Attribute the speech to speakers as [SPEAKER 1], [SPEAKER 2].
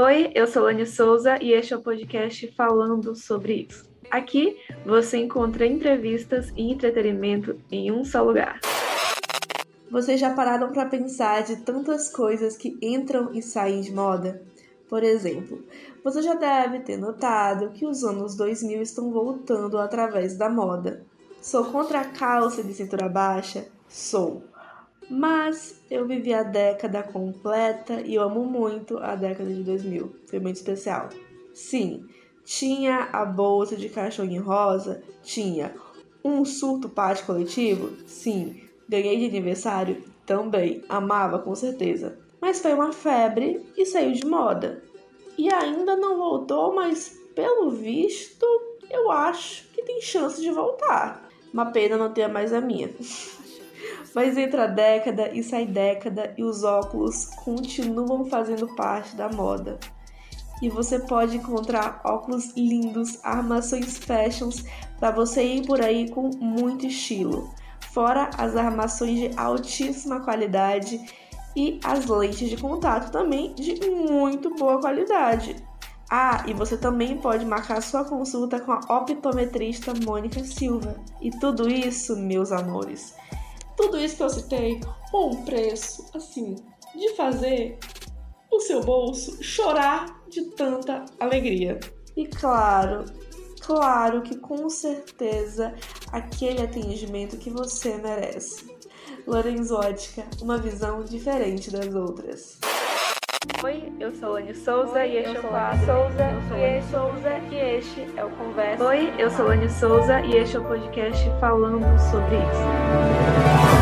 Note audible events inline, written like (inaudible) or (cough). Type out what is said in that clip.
[SPEAKER 1] Oi, eu sou Lani Souza e este é o podcast falando sobre isso. Aqui você encontra entrevistas e entretenimento em um só lugar. Vocês já pararam para pensar de tantas coisas que entram e saem de moda? Por exemplo, você já deve ter notado que os anos 2000 estão voltando através da moda. Sou contra a calça de cintura baixa? Sou. Mas eu vivi a década completa e eu amo muito a década de 2000. Foi muito especial. Sim, tinha a bolsa de cachorrinho rosa? Tinha. Um surto pátio coletivo? Sim. Ganhei de aniversário? Também. Amava, com certeza. Mas foi uma febre e saiu de moda. E ainda não voltou, mas pelo visto, eu acho que tem chance de voltar. Uma pena não ter mais a minha. (laughs) Mas entra década e sai década e os óculos continuam fazendo parte da moda. E você pode encontrar óculos lindos, armações fashions para você ir por aí com muito estilo. Fora as armações de altíssima qualidade e as lentes de contato também de muito boa qualidade. Ah, e você também pode marcar sua consulta com a optometrista Mônica Silva. E tudo isso, meus amores, tudo isso que eu citei, com um preço, assim, de fazer o seu bolso chorar de tanta alegria. E claro, claro que com certeza aquele atendimento que você merece. Lorenzo Ótica, uma visão diferente das outras. Oi, eu sou Lani Souza Oi, e este é o quadro. Souza, eu sou este é o Conversa. Oi, eu sou Lani Souza e este é o podcast falando sobre isso.